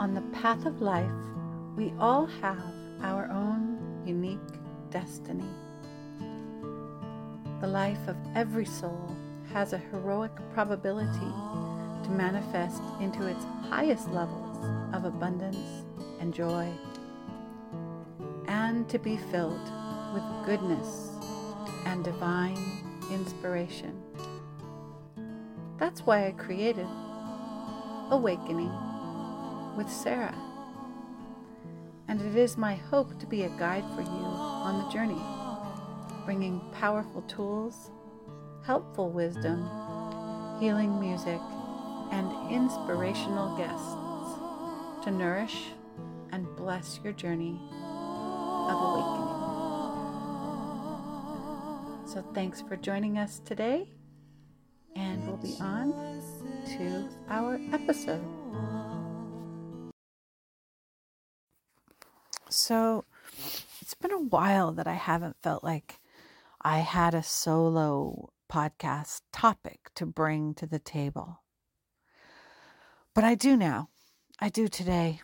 On the path of life, we all have our own unique destiny. The life of every soul has a heroic probability to manifest into its highest levels of abundance and joy, and to be filled with goodness and divine inspiration. That's why I created Awakening with Sarah. And it is my hope to be a guide for you on the journey, bringing powerful tools, helpful wisdom, healing music, and inspirational guests to nourish and bless your journey of awakening. So, thanks for joining us today, and we'll be on to our episode. While that I haven't felt like I had a solo podcast topic to bring to the table. But I do now. I do today.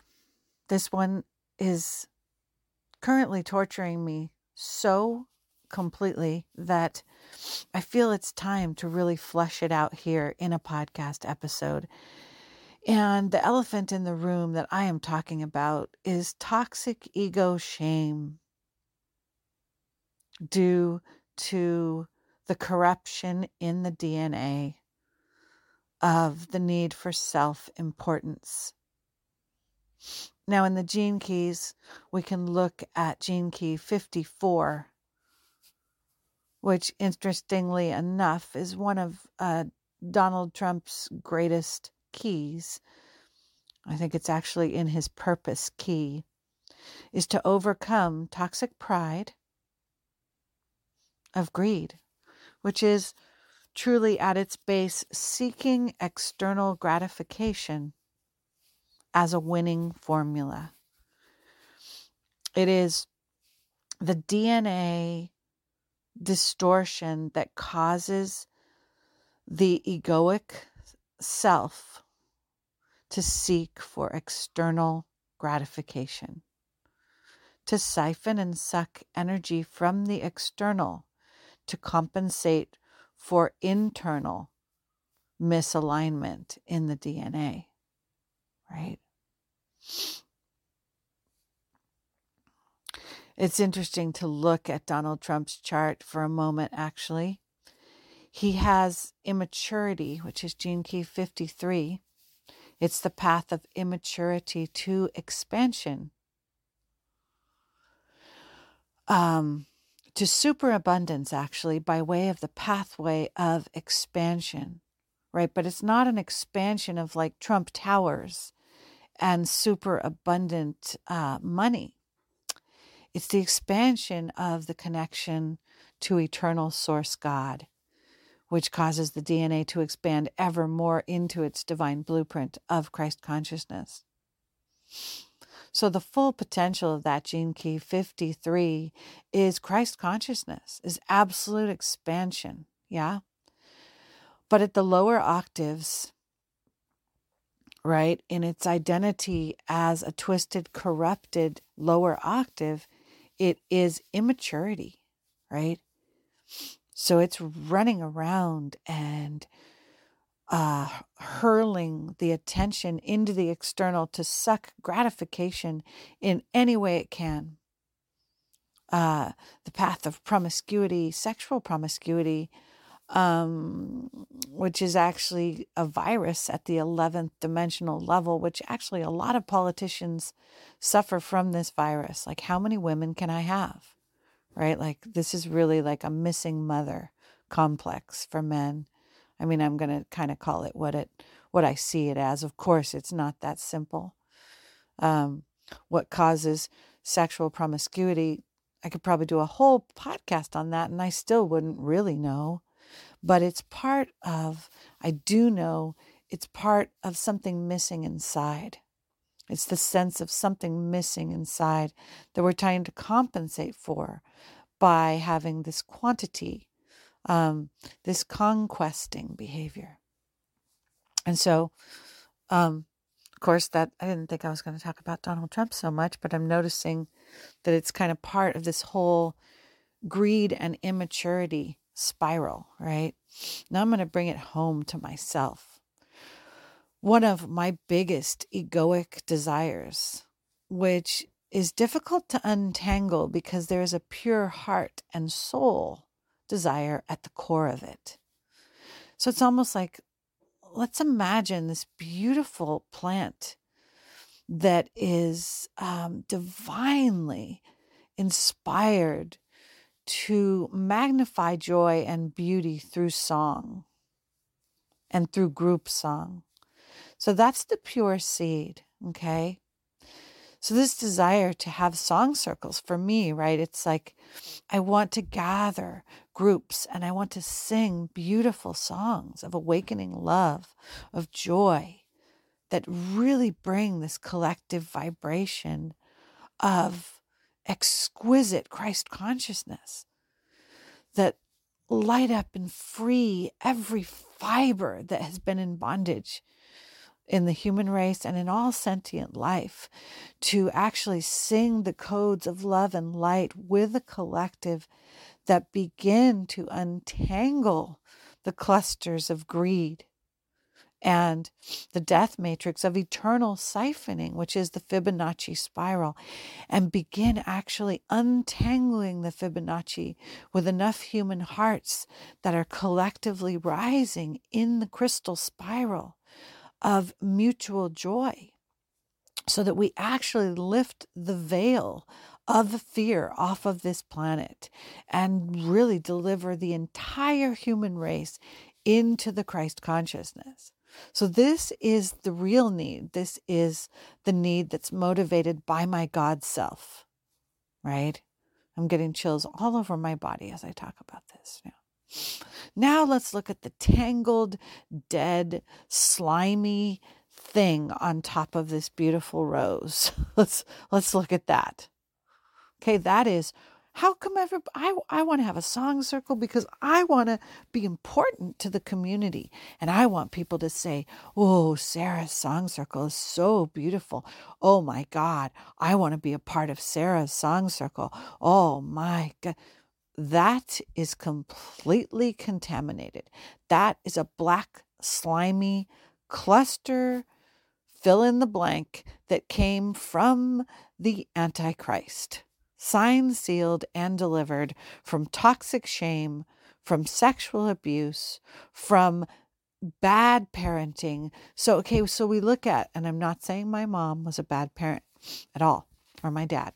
This one is currently torturing me so completely that I feel it's time to really flesh it out here in a podcast episode. And the elephant in the room that I am talking about is toxic ego shame due to the corruption in the DNA of the need for self importance. Now, in the gene keys, we can look at gene key 54 which interestingly enough is one of uh, Donald Trump's greatest keys. I think it's actually in his purpose key, is to overcome toxic pride of greed, which is truly at its base seeking external gratification as a winning formula. It is the DNA distortion that causes the egoic self to seek for external gratification, to siphon and suck energy from the external to compensate for internal misalignment in the DNA, right? It's interesting to look at Donald Trump's chart for a moment, actually. He has immaturity, which is gene key 53. It's the path of immaturity to expansion, um, to superabundance, actually, by way of the pathway of expansion, right? But it's not an expansion of like Trump Towers and superabundant uh, money it's the expansion of the connection to eternal source God, which causes the DNA to expand ever more into its divine blueprint of Christ consciousness. So the full potential of that gene key 53 is Christ consciousness, is absolute expansion. Yeah. But at the lower octaves, right, in its identity as a twisted, corrupted lower octave, it is immaturity, right? So it's running around and uh, hurling the attention into the external to suck gratification in any way it can. Uh, the path of promiscuity, sexual promiscuity, um, which is actually a virus at the 11th dimensional level, which actually a lot of politicians suffer from this virus. Like, how many women can I have? Right? Like, this is really like a missing mother complex for men. I mean, I'm going to kind of call it what it what I see it as. Of course, it's not that simple. Um, what causes sexual promiscuity? I could probably do a whole podcast on that, and I still wouldn't really know but it's part of, I do know it's part of something missing inside. It's the sense of something missing inside that we're trying to compensate for by having this quantity, um, this conquesting behavior. And so, um, Of course, that I didn't think I was going to talk about Donald Trump so much, but I'm noticing that it's kind of part of this whole greed and immaturity spiral, right? Now I'm going to bring it home to myself. One of my biggest egoic desires, which is difficult to untangle because there is a pure heart and soul desire at the core of it. So it's almost like let's imagine this beautiful plant that is um, divinely inspired to magnify joy and beauty through song and through group song. So that's the pure seed, okay? So, this desire to have song circles for me, right? It's like I want to gather groups and I want to sing beautiful songs of awakening love, of joy that really bring this collective vibration of exquisite Christ consciousness that light up and free every fiber that has been in bondage in the human race and in all sentient life to actually sing the codes of love and light with a collective that begin to untangle the clusters of greed and the death matrix of eternal siphoning, which is the Fibonacci spiral, and begin actually untangling the Fibonacci with enough human hearts that are collectively rising in the crystal spiral of mutual joy so that we actually lift the veil of fear off of this planet and really deliver the entire human race into the Christ consciousness. So, this is the real need. This is the need that's motivated by my God self, right? I'm getting chills all over my body as I talk about this. Yeah. Now let's look at the tangled, dead, slimy thing on top of this beautiful rose. let's let's look at that. Okay, that is how come ever I, I want to have a song circle because I want to be important to the community and I want people to say, "Oh, Sarah's song circle is so beautiful. Oh my god, I want to be a part of Sarah's song circle. Oh my god." That is completely contaminated. That is a black, slimy cluster, fill in the blank, that came from the Antichrist. Signed, sealed, and delivered from toxic shame, from sexual abuse, from bad parenting. So, okay, so we look at, and I'm not saying my mom was a bad parent at all, or my dad,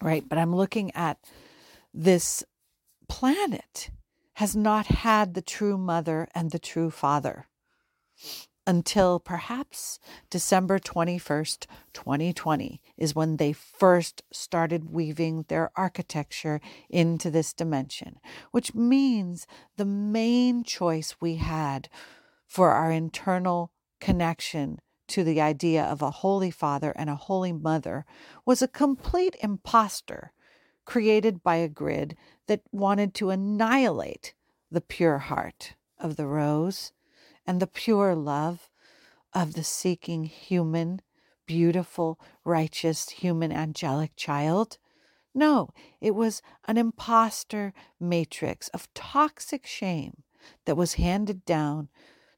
right? But I'm looking at this planet has not had the true mother and the true father until perhaps December 21st, 2020, is when they first started weaving their architecture into this dimension, which means the main choice we had for our internal connection to the idea of a holy father and a holy mother was a complete impostor created by a grid that wanted to annihilate the pure heart of the rose and the pure love of the seeking human, beautiful, righteous, human, angelic child. No, it was an impostor matrix of toxic shame that was handed down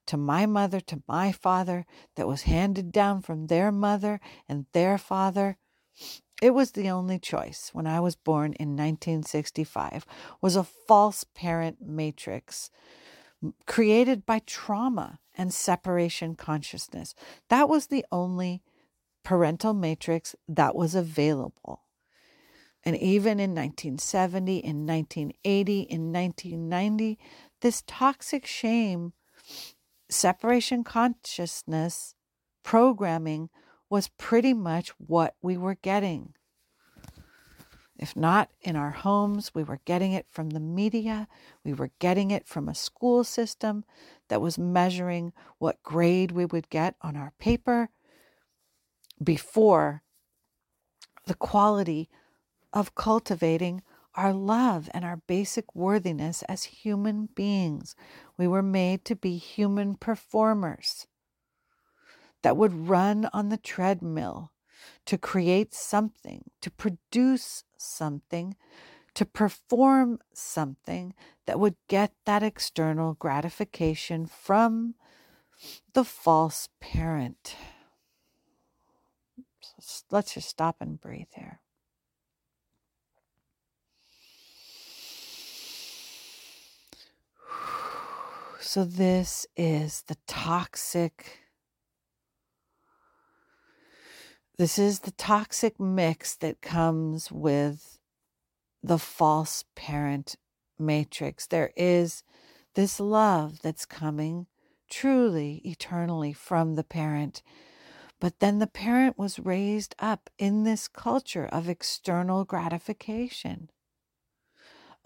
to my mother, to my father, that was handed down from their mother and their father. It was the only choice when I was born in 1965 was a false parent matrix created by trauma and separation consciousness. That was the only parental matrix that was available. And even in 1970, in 1980, in 1990, this toxic shame, separation consciousness programming was pretty much what we were getting. If not in our homes, we were getting it from the media. We were getting it from a school system that was measuring what grade we would get on our paper before the quality of cultivating our love and our basic worthiness as human beings. We were made to be human performers. That would run on the treadmill to create something, to produce something, to perform something that would get that external gratification from the false parent. let's just stop and breathe here. So, this is the toxic. This is the toxic mix that comes with the false parent matrix. There is this love that's coming truly eternally from the parent. But then the parent was raised up in this culture of external gratification,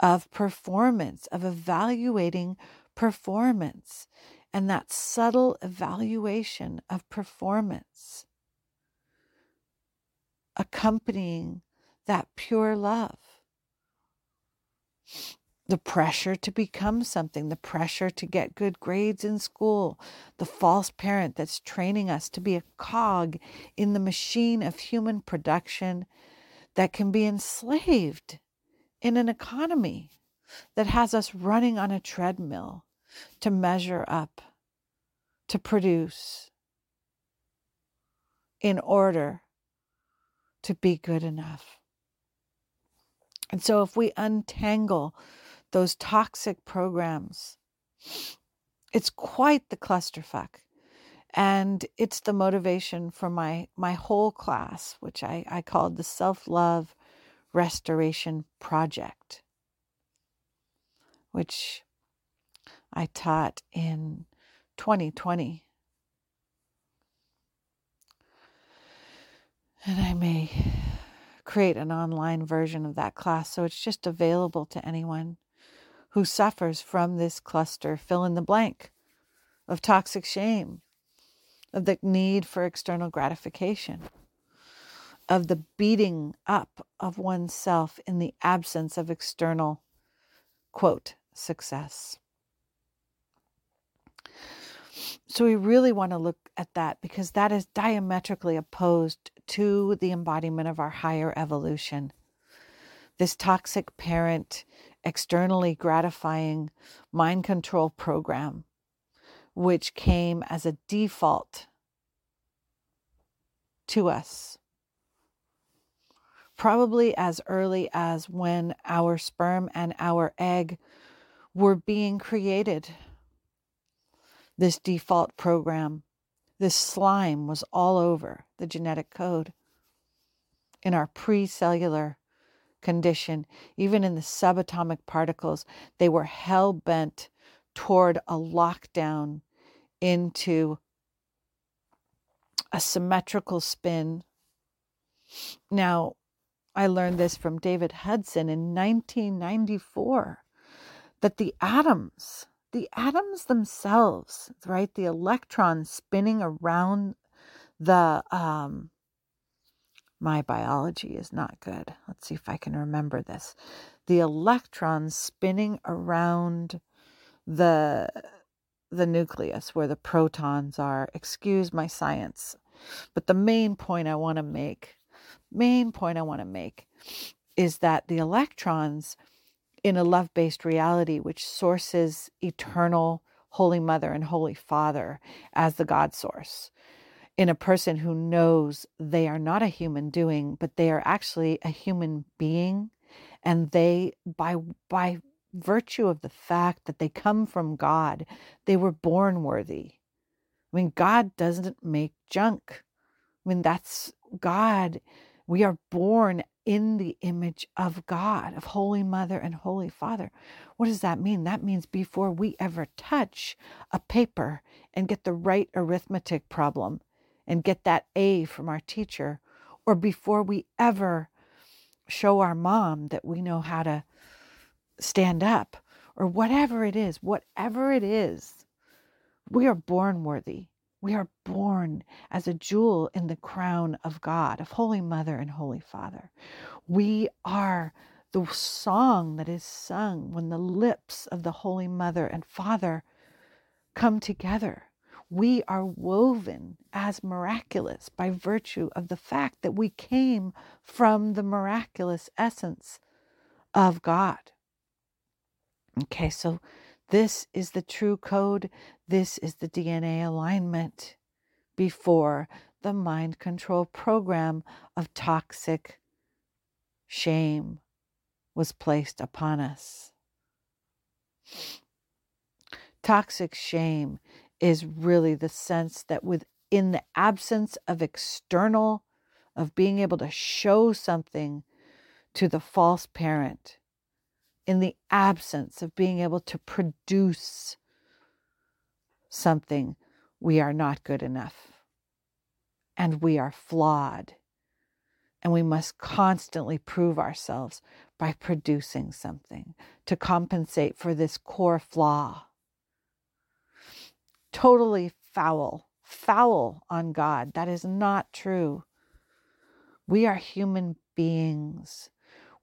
of performance, of evaluating performance, and that subtle evaluation of performance accompanying that pure love. The pressure to become something, the pressure to get good grades in school, the false parent that's training us to be a cog in the machine of human production that can be enslaved in an economy that has us running on a treadmill to measure up, to produce, in order to be good enough. And so, if we untangle those toxic programs. It's quite the clusterfuck. And it's the motivation for my, my whole class, which I, I called the Self Love Restoration Project, which I taught in 2020. And I may create an online version of that class so it's just available to anyone who suffers from this cluster, fill in the blank, of toxic shame, of the need for external gratification, of the beating up of oneself in the absence of external, quote, success. So we really want to look at that because that is diametrically opposed to the embodiment of our higher evolution. This toxic parent externally gratifying mind control program, which came as a default to us. Probably as early as when our sperm and our egg were being created. This default program, this slime was all over the genetic code in our pre cellular condition, even in the subatomic particles, they were hell bent toward a lockdown into a symmetrical spin. Now, I learned this from David Hudson in 1994 that the atoms, the atoms themselves, right, the electrons spinning around the um, my biology is not good. Let's see if I can remember this. The electrons spinning around the the nucleus where the protons are. Excuse my science. But the main point I want to make, main point I want to make is that the electrons in a love-based reality which sources eternal Holy Mother and Holy Father as the God source in a person who knows they are not a human doing, but they are actually a human being. And they, by, by virtue of the fact that they come from God, they were born worthy. I mean, God doesn't make junk. I mean, that's God. We are born in the image of God, of Holy Mother and Holy Father. What does that mean? That means before we ever touch a paper and get the right arithmetic problem, and get that A from our teacher, or before we ever show our mom that we know how to stand up, or whatever it is, whatever it is, we are born worthy. We are born as a jewel in the crown of God, of Holy Mother and Holy Father. We are the song that is sung when the lips of the Holy Mother and Father come together we are woven as miraculous by virtue of the fact that we came from the miraculous essence of God. Okay, so this is the true code. This is the DNA alignment before the mind control program of toxic shame was placed upon us. Toxic shame is really the sense that within the absence of external, of being able to show something to the false parent, in the absence of being able to produce something, we are not good enough. And we are flawed. And we must constantly prove ourselves by producing something to compensate for this core flaw. Totally foul, foul on God. That is not true. We are human beings.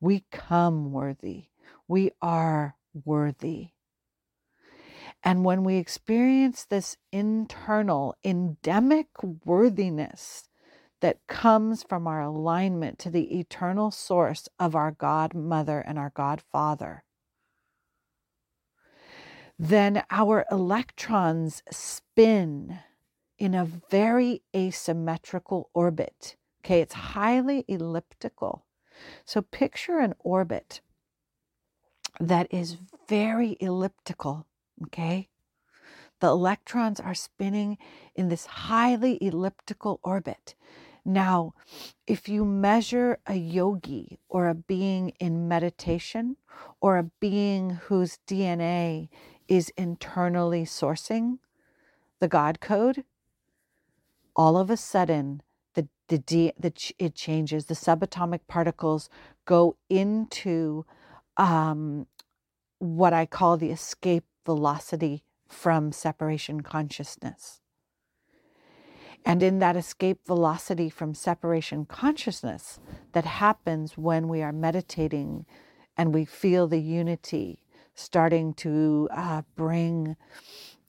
We come worthy. We are worthy. And when we experience this internal endemic worthiness that comes from our alignment to the eternal source of our God Mother and our God Father, then our electrons spin in a very asymmetrical orbit. Okay, it's highly elliptical. So picture an orbit that is very elliptical. Okay. The electrons are spinning in this highly elliptical orbit. Now, if you measure a yogi or a being in meditation or a being whose DNA is internally sourcing the God code, all of a sudden the, the, the it changes. The subatomic particles go into um, what I call the escape velocity from separation consciousness. And in that escape velocity from separation consciousness that happens when we are meditating and we feel the unity starting to uh, bring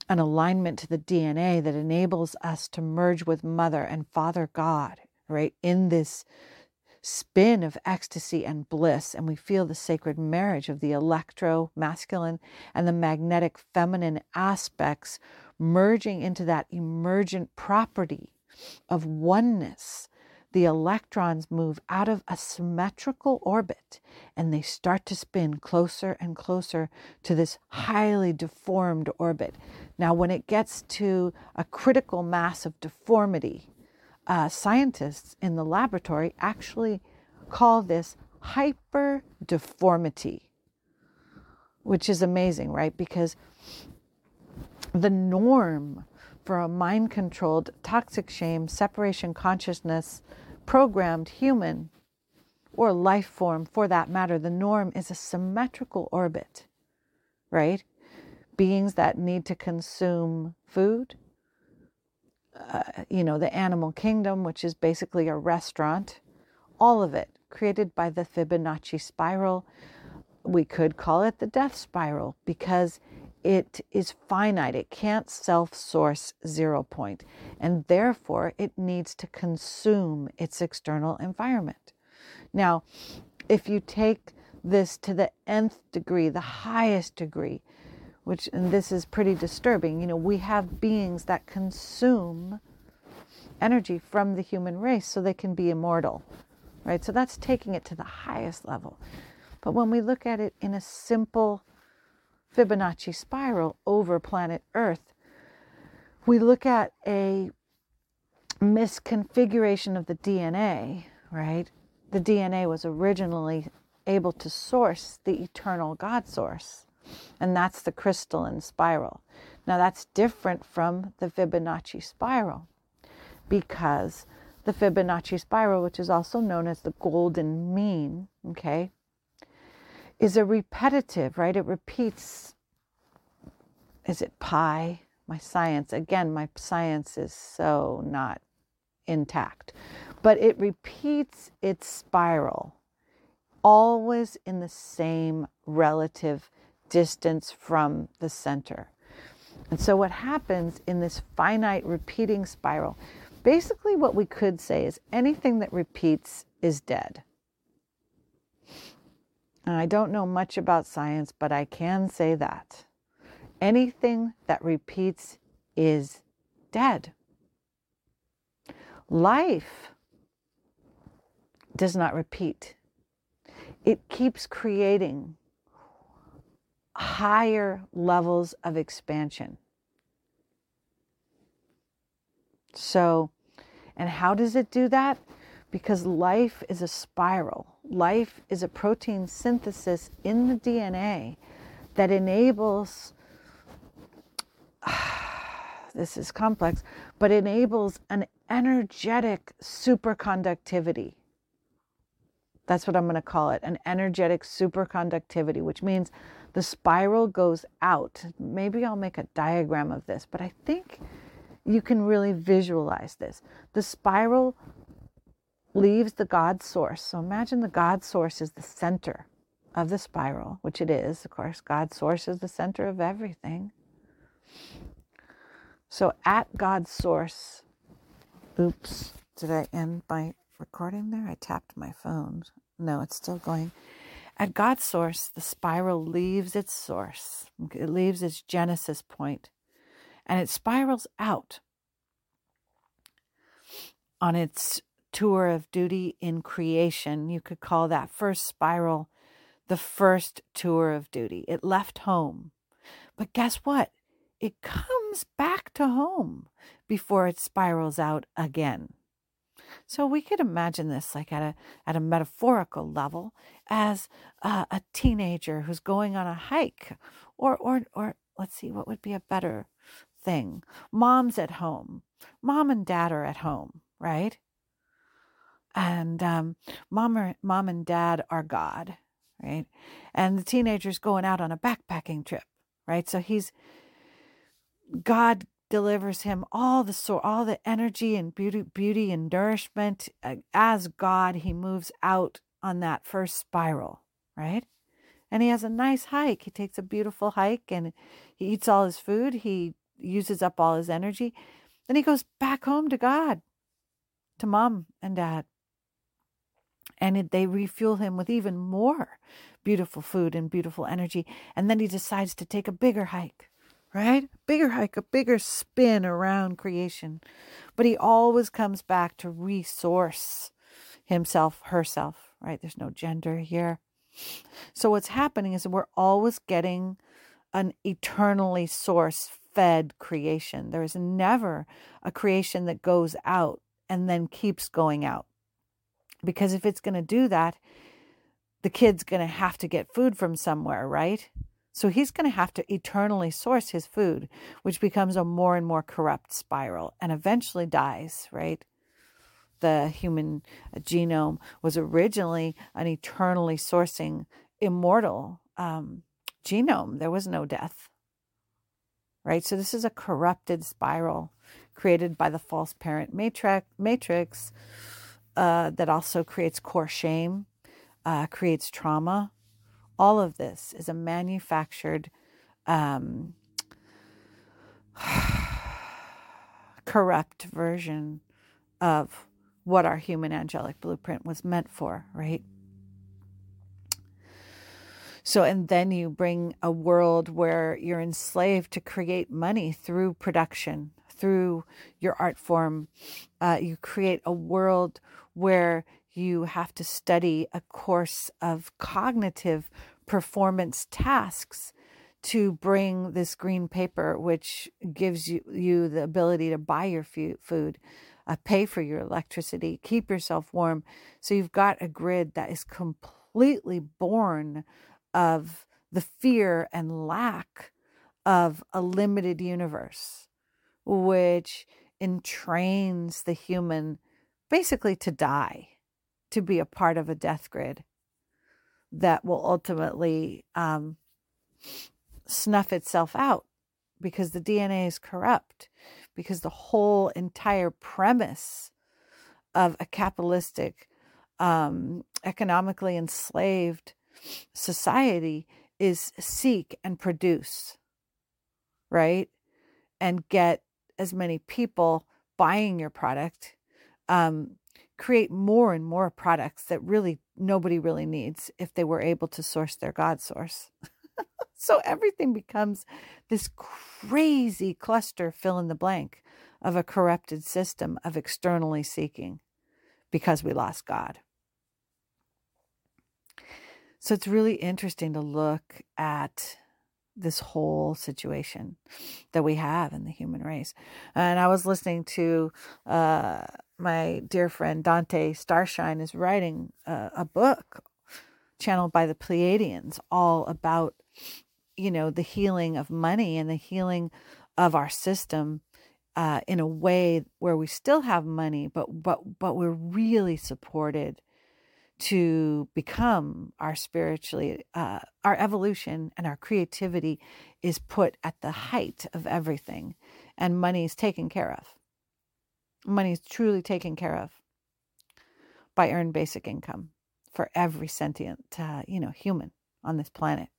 an alignment to the DNA that enables us to merge with Mother and Father God, right? In this spin of ecstasy and bliss, and we feel the sacred marriage of the electro masculine and the magnetic feminine aspects merging into that emergent property of oneness. The electrons move out of a symmetrical orbit and they start to spin closer and closer to this highly deformed orbit. Now, when it gets to a critical mass of deformity, uh, scientists in the laboratory actually call this hyperdeformity, which is amazing, right? Because the norm for a mind controlled, toxic shame, separation consciousness, programmed human or life form for that matter, the norm is a symmetrical orbit, right? Beings that need to consume food, you know, the animal kingdom, which is basically a restaurant, all of it created by the Fibonacci spiral. We could call it the death spiral because it is finite. It can't self source zero point, and therefore it needs to consume its external environment. Now, if you take this to the nth degree, the highest degree, which, and this is pretty disturbing, you know, we have beings that consume energy from the human race so they can be immortal, right? So that's taking it to the highest level. But when we look at it in a simple Fibonacci spiral over planet Earth, we look at a misconfiguration of the DNA, right? The DNA was originally able to source the eternal God source and that's the crystalline spiral. Now, that's different from the Fibonacci spiral because the Fibonacci spiral, which is also known as the golden mean, okay, is a repetitive, right? It repeats. Is it pi? My science, again, my science is so not intact, but it repeats its spiral always in the same relative distance from the center. And so, what happens in this finite repeating spiral, basically, what we could say is anything that repeats is dead. And I don't know much about science, but I can say that anything that repeats is dead. Life does not repeat, it keeps creating higher levels of expansion. So, and how does it do that? Because life is a spiral. Life is a protein synthesis in the DNA that enables, this is complex, but enables an energetic superconductivity. That's what I'm going to call it an energetic superconductivity, which means the spiral goes out. Maybe I'll make a diagram of this, but I think you can really visualize this. The spiral leaves the God source. So imagine the God source is the center of the spiral, which it is. Of course, God source is the center of everything. So at God's source, oops, did I end my recording there? I tapped my phone. No, it's still going. At God's source, the spiral leaves its source, it leaves its genesis point, and it spirals out on its tour of duty in creation. You could call that first spiral the first tour of duty. It left home. But guess what? It comes back to home before it spirals out again. So we could imagine this like at a at a metaphorical level as uh, a teenager who's going on a hike or or or let's see what would be a better thing. Mom's at home. Mom and dad are at home, right? and um, mom, or, mom and dad are God, right? And the teenager's going out on a backpacking trip, right? So he's God delivers him all the so all the energy and beauty, beauty and nourishment uh, as God. He moves out on that first spiral, right? And he has a nice hike. He takes a beautiful hike and he eats all his food. He uses up all his energy. Then he goes back home to God, to mom and dad and they refuel him with even more beautiful food and beautiful energy. And then he decides to take a bigger hike, right? Bigger hike, a bigger spin around creation. But he always comes back to resource himself, herself, right? There's no gender here. So what's happening is we're always getting an eternally source fed creation. There is never a creation that goes out and then keeps going out. Because if it's going to do that, the kid's going to have to get food from somewhere, right? So he's going to have to eternally source his food, which becomes a more and more corrupt spiral and eventually dies, right? The human genome was originally an eternally sourcing, immortal um, genome. There was no death, right? So this is a corrupted spiral created by the false parent matrix, matrix uh, that also creates core shame, uh, creates trauma. All of this is a manufactured, um, corrupt version of what our human angelic blueprint was meant for, right? So, and then you bring a world where you're enslaved to create money through production, through your art form. Uh, you create a world where you have to study a course of cognitive performance tasks to bring this green paper, which gives you, you the ability to buy your food, uh, pay for your electricity, keep yourself warm. So you've got a grid that is completely born of the fear and lack of a limited universe, which entrains the human basically to die, to be a part of a death grid that will ultimately um, snuff itself out because the DNA is corrupt, because the whole entire premise of a capitalistic, um, economically enslaved society is seek and produce, right? and get as many people buying your product, um, create more and more products that really nobody really needs if they were able to source their God source. so everything becomes this crazy cluster, fill in the blank, of a corrupted system of externally seeking because we lost God. So it's really interesting to look at this whole situation that we have in the human race. And I was listening to uh, my dear friend Dante Starshine is writing a, a book channeled by the Pleiadians all about you know the healing of money and the healing of our system uh, in a way where we still have money, but but but we're really supported to become our spiritually uh, our evolution and our creativity is put at the height of everything, and money is taken care of. Money is truly taken care of by earned basic income for every sentient uh, you know human on this planet.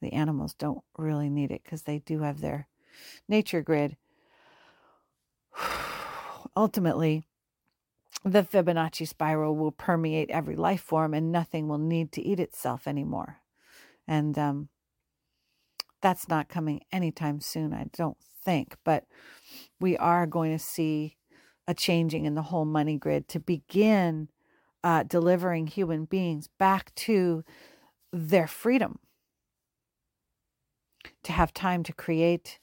The animals don't really need it because they do have their nature grid Ultimately, the Fibonacci spiral will permeate every life form and nothing will need to eat itself anymore. And um, that's not coming anytime soon, I don't think. But we are going to see a changing in the whole money grid to begin uh, delivering human beings back to their freedom, to have time to create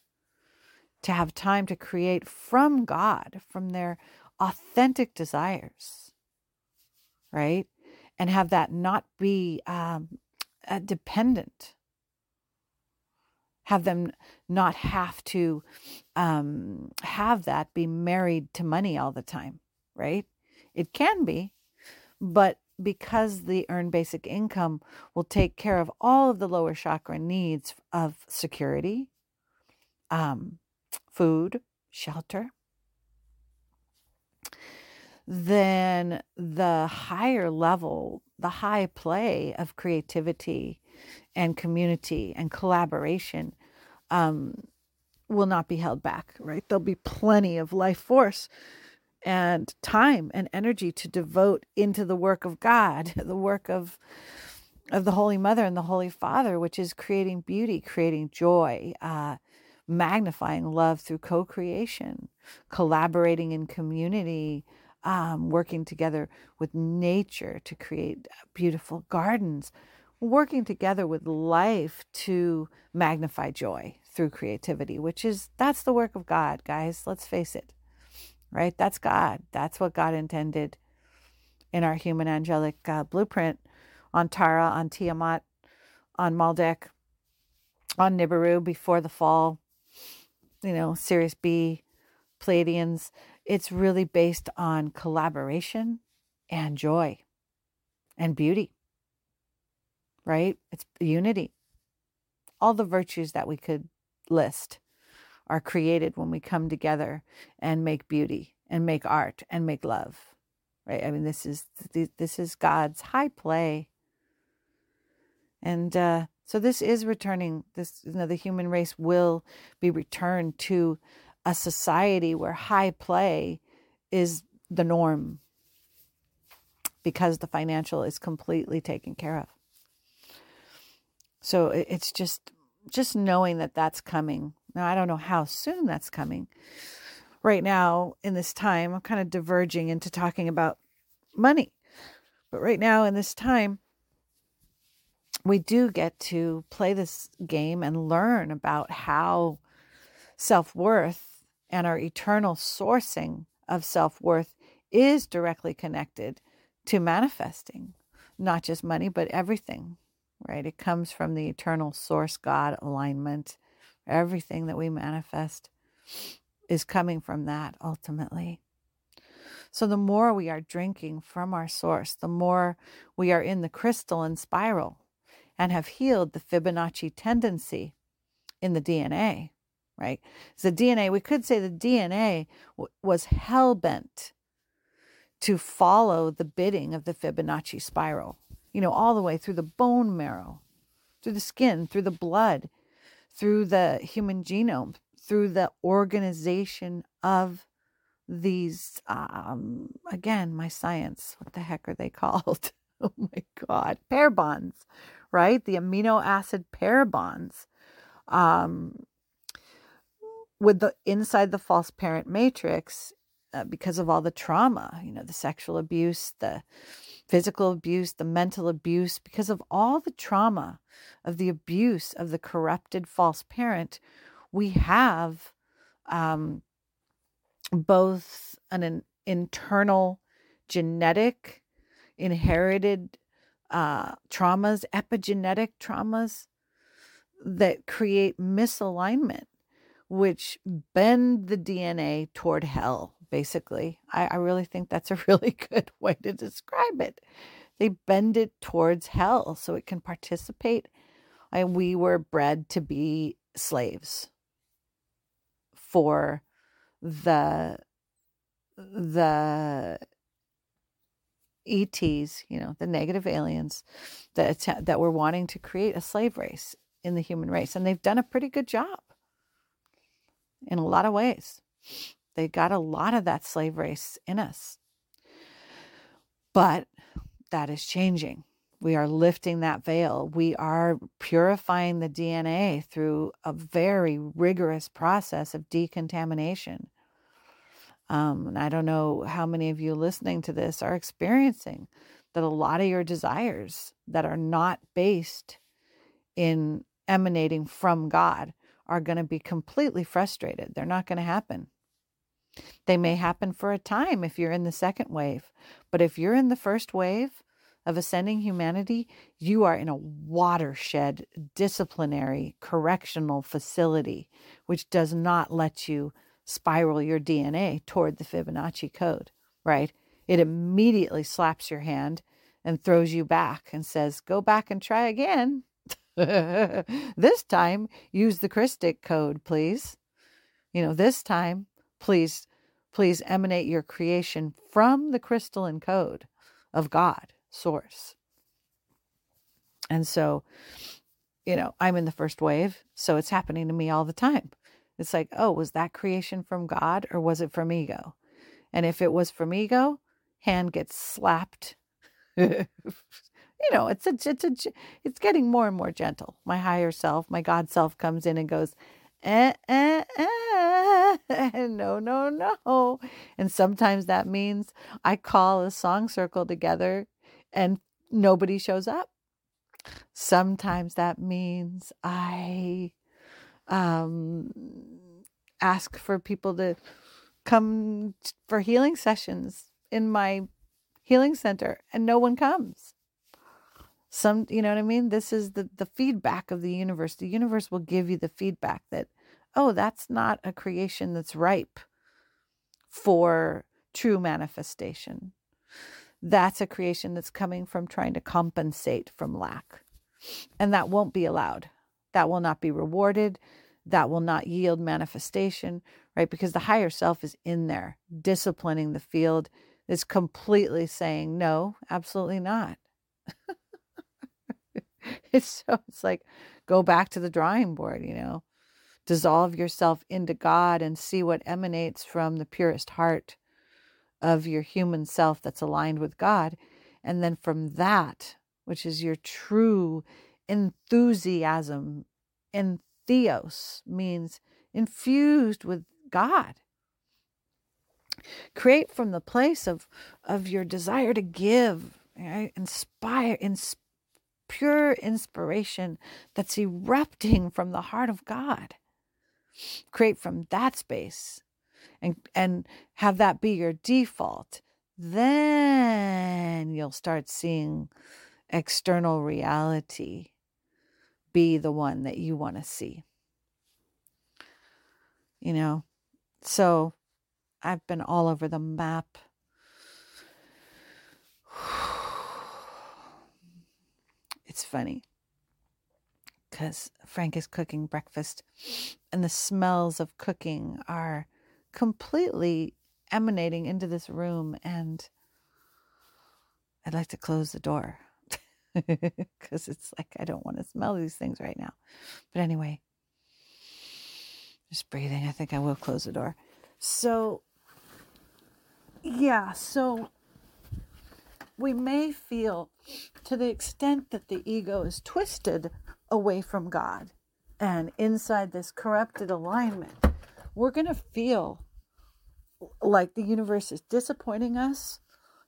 to have time to create from God, from their authentic desires, right? And have that not be um, dependent. Have them not have to um, have that be married to money all the time, right? It can be, but because the earned basic income will take care of all of the lower chakra needs of security, um, food, shelter, then the higher level, the high play of creativity and community and collaboration um, will not be held back, right? There'll be plenty of life force and time and energy to devote into the work of God, the work of of the Holy Mother and the Holy Father, which is creating beauty, creating joy, uh, magnifying love through co creation, collaborating in community, um, working together with nature to create beautiful gardens, working together with life to magnify joy through creativity, which is that's the work of God, guys. Let's face it, right? That's God. That's what God intended in our human angelic uh, blueprint on Tara, on Tiamat, on Maldek, on Nibiru before the fall you know, Sirius B, Pleiadians, it's really based on collaboration and joy and beauty, right? It's unity. All the virtues that we could list are created when we come together and make beauty and make art and make love, right? I mean, this is this is God's high play, and uh, so this is returning. This you know, the human race will be returned to a society where high play is the norm because the financial is completely taken care of. So it's just just knowing that that's coming. Now I don't know how soon that's coming. Right now in this time, I'm kind of diverging into talking about money. But right now in this time, we do get to play this game and learn about how self worth and our eternal sourcing of self worth is directly connected to manifesting not just money, but everything, right? It comes from the eternal source God alignment. Everything that we manifest is coming from that ultimately. So, the more we are drinking from our source, the more we are in the crystalline spiral and have healed the Fibonacci tendency in the DNA, right? The DNA, we could say the DNA w- was hell bent to follow the bidding of the Fibonacci spiral, you know, all the way through the bone marrow, through the skin, through the blood, through the human genome, through the organization of these um again my science what the heck are they called? Oh my god pair bonds right? The amino acid pair bonds um with the inside the false parent matrix uh, because of all the trauma you know the sexual abuse the physical abuse the mental abuse because of all the trauma of the abuse of the corrupted false parent we have um, both an, an internal genetic inherited uh, traumas epigenetic traumas that create misalignment which bend the dna toward hell basically I, I really think that's a really good way to describe it they bend it towards hell so it can participate and we were bred to be slaves for the the ETs, you know, the negative aliens that that were wanting to create a slave race in the human race, and they've done a pretty good job in a lot of ways. They got a lot of that slave race in us, but that is changing. We are lifting that veil. We are purifying the DNA through a very rigorous process of decontamination. Um, and I don't know how many of you listening to this are experiencing that a lot of your desires that are not based in emanating from God are going to be completely frustrated. They're not going to happen. They may happen for a time if you're in the second wave, but if you're in the first wave, of ascending humanity, you are in a watershed disciplinary correctional facility, which does not let you spiral your DNA toward the Fibonacci code, right? It immediately slaps your hand and throws you back and says, go back and try again. this time, use the Christic code, please. You know, this time, please, please emanate your creation from the crystalline code of God source. And so, you know, I'm in the first wave, so it's happening to me all the time. It's like, oh, was that creation from God or was it from ego? And if it was from ego, hand gets slapped. you know, it's a, it's a, it's getting more and more gentle. My higher self, my God self comes in and goes, eh, eh, eh, no, no, no. And sometimes that means I call a song circle together and nobody shows up. Sometimes that means I um, ask for people to come for healing sessions in my healing center and no one comes some you know what i mean this is the the feedback of the universe the universe will give you the feedback that oh that's not a creation that's ripe for true manifestation that's a creation that's coming from trying to compensate from lack. And that won't be allowed. That will not be rewarded. That will not yield manifestation, right? Because the higher self is in there, disciplining the field, is completely saying, no, absolutely not. it's so, it's like, go back to the drawing board, you know, dissolve yourself into God and see what emanates from the purest heart of your human self that's aligned with God. And then from that, which is your true enthusiasm, and theos means infused with God. Create from the place of, of your desire to give, right? inspire, in pure inspiration that's erupting from the heart of God. Create from that space and and have that be your default. Then you'll start seeing external reality be the one that you want to see. You know? So i've been all over the map it's funny because frank is cooking breakfast and the smells of cooking are completely emanating into this room and I'd like to close the door because it's like I don't want to smell these things right now. But anyway, Just breathing. I think I will close the door. So, yeah, so we may feel to the extent that the ego is twisted away from God and inside this corrupted alignment, we're going to feel like the universe is disappointing us.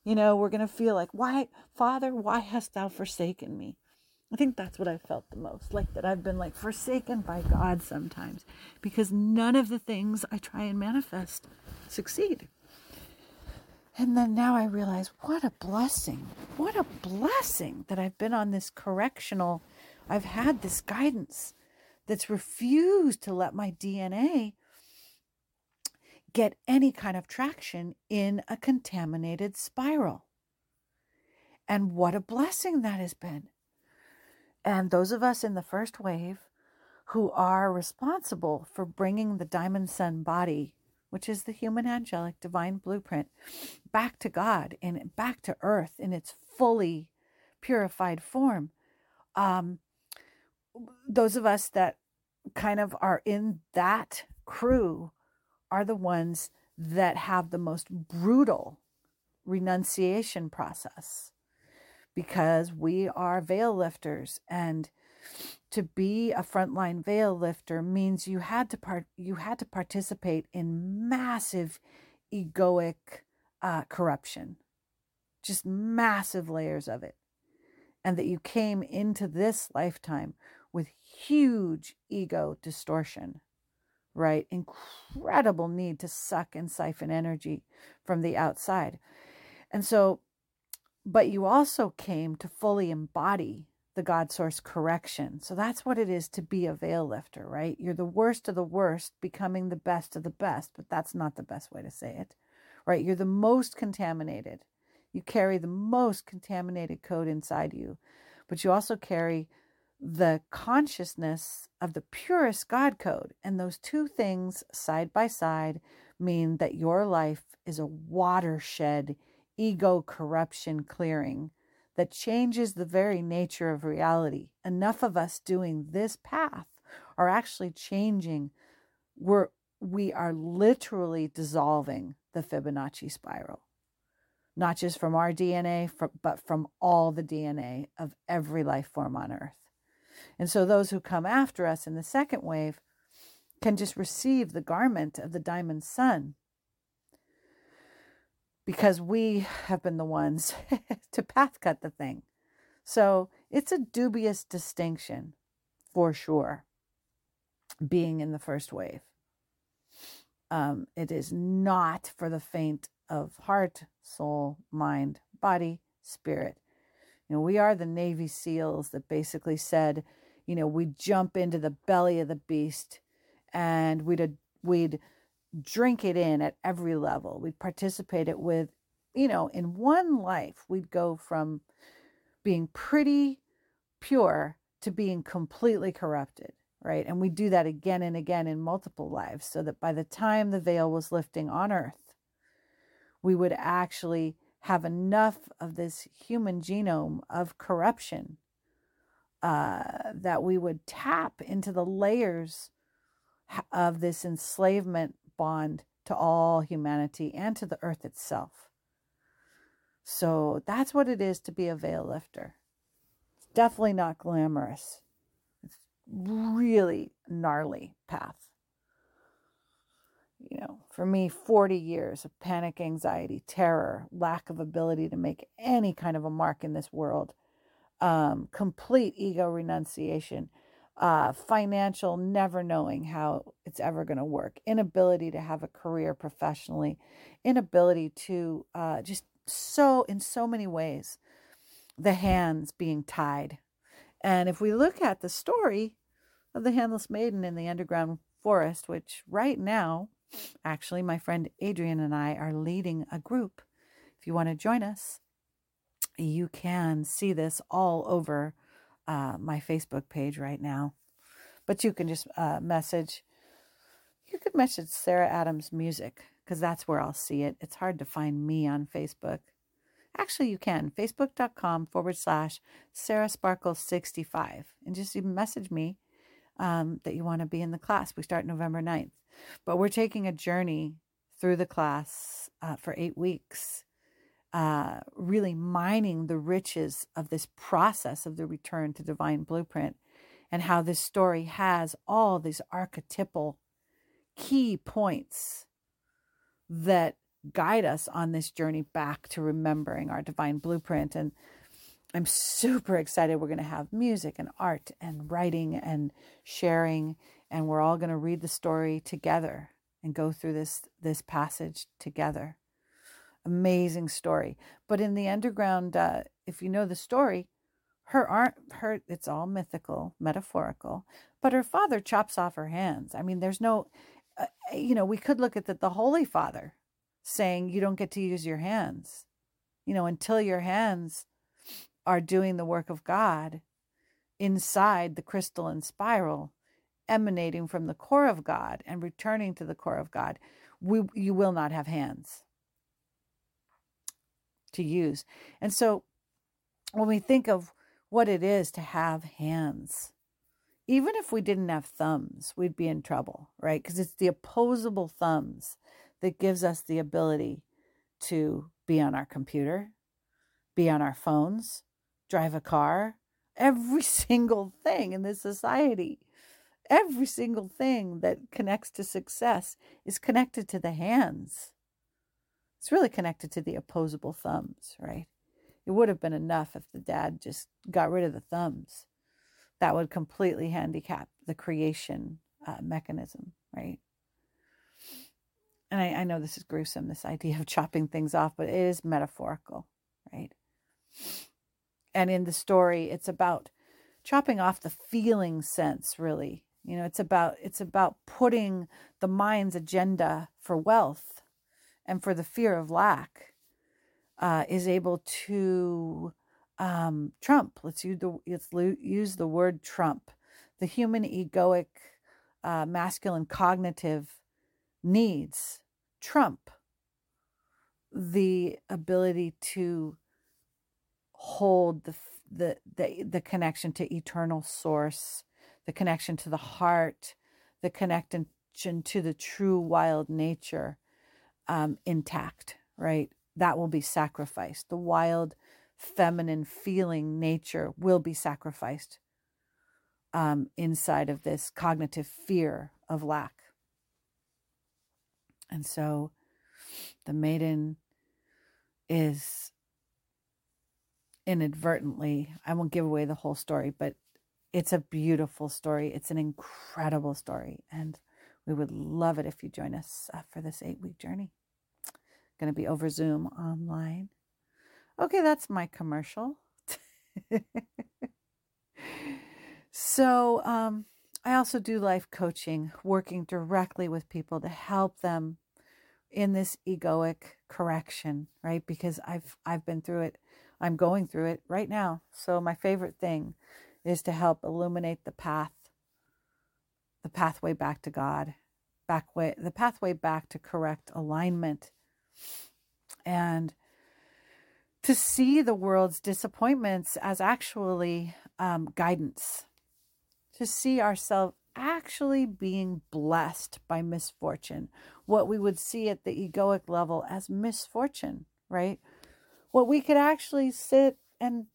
You know, we're going to feel like, why, Father, why hast thou forsaken me? I think that's what I felt the most like that I've been like forsaken by God sometimes because none of the things I try and manifest succeed. And then now I realize what a blessing, what a blessing that I've been on this correctional, I've had this guidance that's refused to let my DNA get any kind of traction in a contaminated spiral. And what a blessing that has been. And those of us in the first wave who are responsible for bringing the diamond sun body, which is the human angelic divine blueprint, back to God and back to earth in its fully purified form. Um, those of us that kind of are in that crew are the ones that have the most brutal renunciation process because we are veil lifters and to be a frontline veil lifter means you had to part you had to participate in massive egoic uh, corruption just massive layers of it and that you came into this lifetime with huge ego distortion right? Incredible need to suck and siphon energy from the outside. And so, but you also came to fully embody the God source correction. So that's what it is to be a veil lifter, right? You're the worst of the worst, becoming the best of the best, but that's not the best way to say it, right? You're the most contaminated. You carry the most contaminated code inside you, but you also carry the consciousness of the purest God code. And those two things side by side mean that your life is a watershed ego corruption clearing that changes the very nature of reality. Enough of us doing this path are actually changing. We're, we are literally dissolving the Fibonacci spiral, not just from our DNA, but from all the DNA of every life form on earth. And so those who come after us in the second wave can just receive the garment of the diamond sun because we have been the ones to path cut the thing. So it's a dubious distinction for sure, being in the first wave. Um, it is not for the faint of heart, soul, mind, body, spirit. You know, we are the Navy SEALs that basically said, you know, we'd jump into the belly of the beast and we'd we'd drink it in at every level. We'd participate it with, you know, in one life, we'd go from being pretty pure to being completely corrupted, right? And we do that again and again in multiple lives so that by the time the veil was lifting on earth, we would actually have enough of this human genome of corruption uh, that we would tap into the layers of this enslavement bond to all humanity and to the earth itself. So that's what it is to be a veil lifter. It's definitely not glamorous. It's really gnarly path. You know, for me, 40 years of panic, anxiety, terror, lack of ability to make any kind of a mark in this world um, complete ego renunciation, uh, financial never knowing how it's ever going to work, inability to have a career professionally, inability to uh, just so, in so many ways, the hands being tied. And if we look at the story of the handless maiden in the underground forest, which right now, actually, my friend Adrian and I are leading a group. If you want to join us, you can see this all over uh, my Facebook page right now. But you can just uh, message, you could message Sarah Adams Music because that's where I'll see it. It's hard to find me on Facebook. Actually, you can. Facebook.com forward slash Sarah Sparkle 65. And just message me um, that you want to be in the class. We start November 9th. But we're taking a journey through the class uh, for eight weeks, uh, really mining the riches of this process of the return to divine blueprint and how this story has all these archetypal key points that guide us on this journey back to remembering our divine blueprint. And I'm super excited. We're going to have music and art and writing and sharing, and we're all going to read the story together and go through this this passage together. Amazing story. But in the underground, uh, if you know the story, her aren't her. It's all mythical, metaphorical. But her father chops off her hands. I mean, there's no, uh, you know, we could look at the, the Holy Father saying you don't get to use your hands, you know, until your hands are doing the work of God inside the crystalline spiral, emanating from the core of God and returning to the core of God, we, you will not have hands to use. And so when we think of what it is to have hands, even if we didn't have thumbs, we'd be in trouble, right? Because it's the opposable thumbs that gives us the ability to be on our computer, be on our phones, drive a car, every single thing in this society, every single thing that connects to success is connected to the hands. It's really connected to the opposable thumbs, right? It would have been enough if the dad just got rid of the thumbs. That would completely handicap the creation uh, mechanism, right? And I, I know this is gruesome, this idea of chopping things off, but it is metaphorical, right? and in the story it's about chopping off the feeling sense really you know it's about it's about putting the mind's agenda for wealth and for the fear of lack uh, is able to um, trump. Let's use the let's use the word trump. The human egoic uh, masculine cognitive needs trump the ability to hold the the the, the connection to eternal source the connection to the heart the connection to the true wild nature um, intact right that will be sacrificed the wild feminine feeling nature will be sacrificed um, inside of this cognitive fear of lack and so the maiden is inadvertently, I won't give away the whole story, but it's a beautiful story. It's an incredible story. And we would love it if you join us uh, for this eight week journey. Going to be over Zoom online. Okay, that's my commercial. so, um, I also do life coaching, working directly with people to help them in this egoic correction, right? Because I've I've been through it I'm going through it right now. So my favorite thing is to help illuminate the path, the pathway back to God, back way, the pathway back to correct alignment, and to see the world's disappointments as actually um, guidance, to see ourselves actually being blessed by misfortune, what we would see at the egoic level as misfortune, right? what we could actually sit and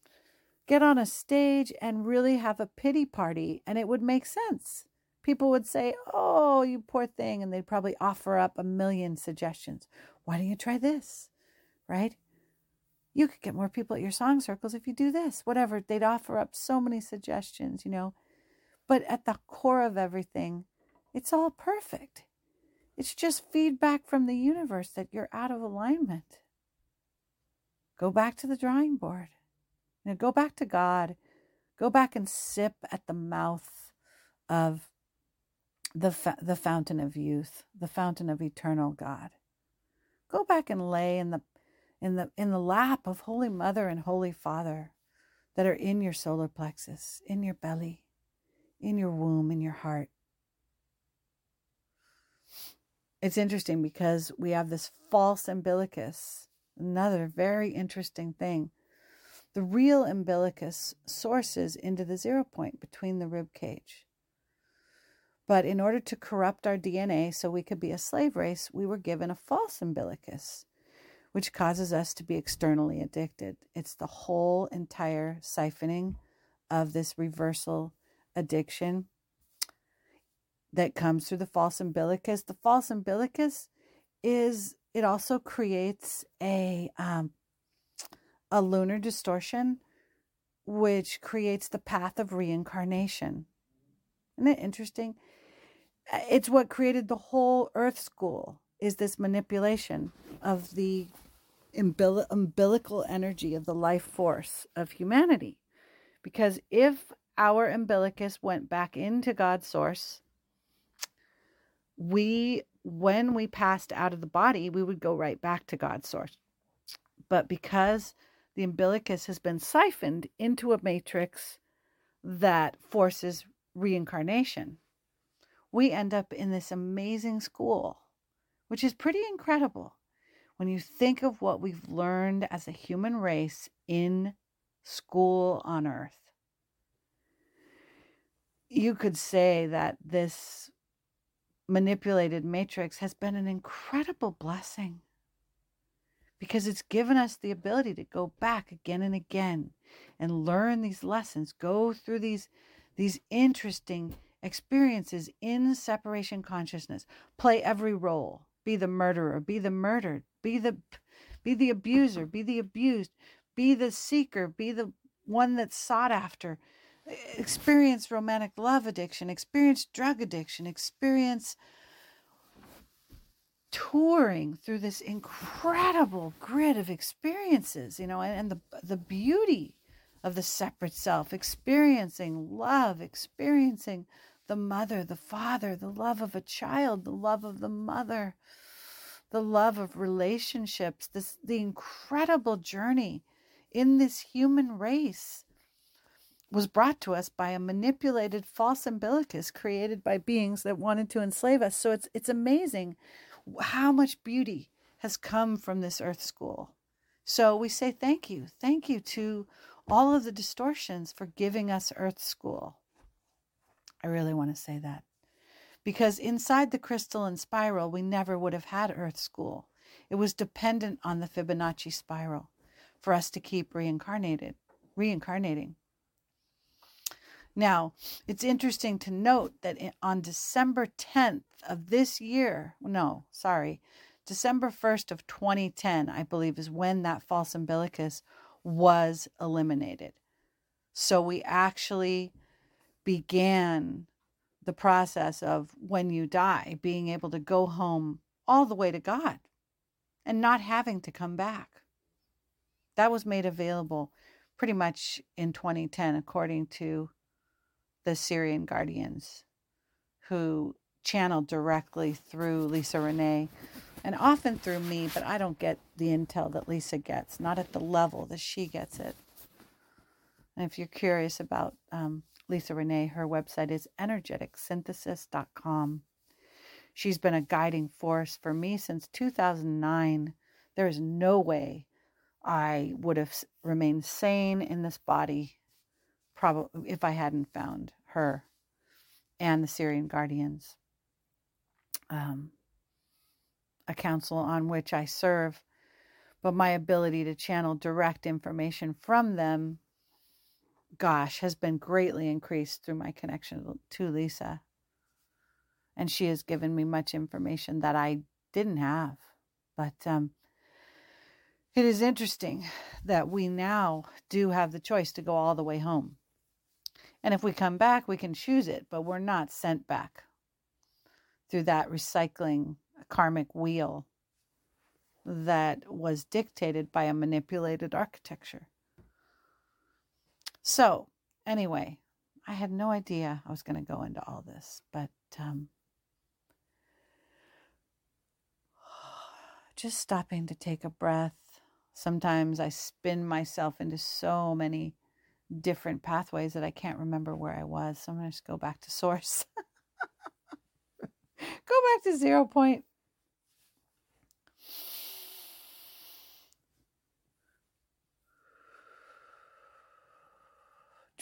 get on a stage and really have a pity party and it would make sense. People would say, Oh, you poor thing. And they'd probably offer up a million suggestions. Why don't you try this? Right? You could get more people at your song circles if you do this, whatever. They'd offer up so many suggestions, you know. But at the core of everything, it's all perfect. It's just feedback from the universe that you're out of alignment. Go back to the drawing board. Know, go back to God. Go back and sip at the mouth of the, fa- the fountain of youth, the fountain of eternal God. Go back and lay in the in the in the lap of Holy Mother and Holy Father that are in your solar plexus, in your belly, in your womb, in your heart. It's interesting because we have this false umbilicus Another very interesting thing. The real umbilicus sources into the zero point between the rib cage. But in order to corrupt our DNA so we could be a slave race, we were given a false umbilicus, which causes us to be externally addicted. It's the whole entire siphoning of this reversal addiction that comes through the false umbilicus. The false umbilicus is it also creates a um, a lunar distortion, which creates the path of reincarnation. Isn't it interesting? Uh, it's what created the whole Earth School. Is this manipulation of the umbil- umbilical energy of the life force of humanity? Because if our umbilicus went back into God's source, we, when we passed out of the body, we would go right back to God's source. But because the umbilicus has been siphoned into a matrix that forces reincarnation, we end up in this amazing school, which is pretty incredible when you think of what we've learned as a human race in school on earth. You could say that this manipulated matrix has been an incredible blessing because it's given us the ability to go back again and again and learn these lessons, go through these these interesting experiences in separation consciousness, play every role, be the murderer, be the murdered, be the be the abuser, be the abused, be the seeker, be the one that's sought after, experience romantic love addiction, experience drug addiction, experience touring through this incredible grid of experiences, you know, and, and the the beauty of the separate self, experiencing love, experiencing the mother, the father, the love of a child, the love of the mother, the love of relationships, this the incredible journey in this human race was brought to us by a manipulated false umbilicus created by beings that wanted to enslave us. So it's it's amazing how much beauty has come from this earth school. So we say thank you. Thank you to all of the distortions for giving us earth school. I really want to say that. Because inside the crystalline spiral, we never would have had earth school. It was dependent on the Fibonacci spiral for us to keep reincarnated, reincarnating. Now, it's interesting to note that on December 10th of this year, no, sorry, December 1st of 2010, I believe, is when that false umbilicus was eliminated. So we actually began the process of when you die, being able to go home all the way to God and not having to come back. That was made available pretty much in 2010, according to the Sirian Guardians, who channeled directly through Lisa Renee and often through me, but I don't get the intel that Lisa gets, not at the level that she gets it. And if you're curious about um, Lisa Renee, her website is energeticsynthesis.com. She's been a guiding force for me since 2009. There is no way I would have remained sane in this body probably if I hadn't found her and the Sirian Guardians. Um, a council on which I serve, but my ability to channel direct information from them, gosh, has been greatly increased through my connection to Lisa. And she has given me much information that I didn't have. But um, it is interesting that we now do have the choice to go all the way home. And if we come back, we can choose it, but we're not sent back through that recycling karmic wheel that was dictated by a manipulated architecture. So, anyway, I had no idea I was going to go into all this, but um, just stopping to take a breath. Sometimes I spin myself into so many different pathways that I can't remember where I was. So I'm going to just go back to source. go back to zero point.